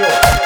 右。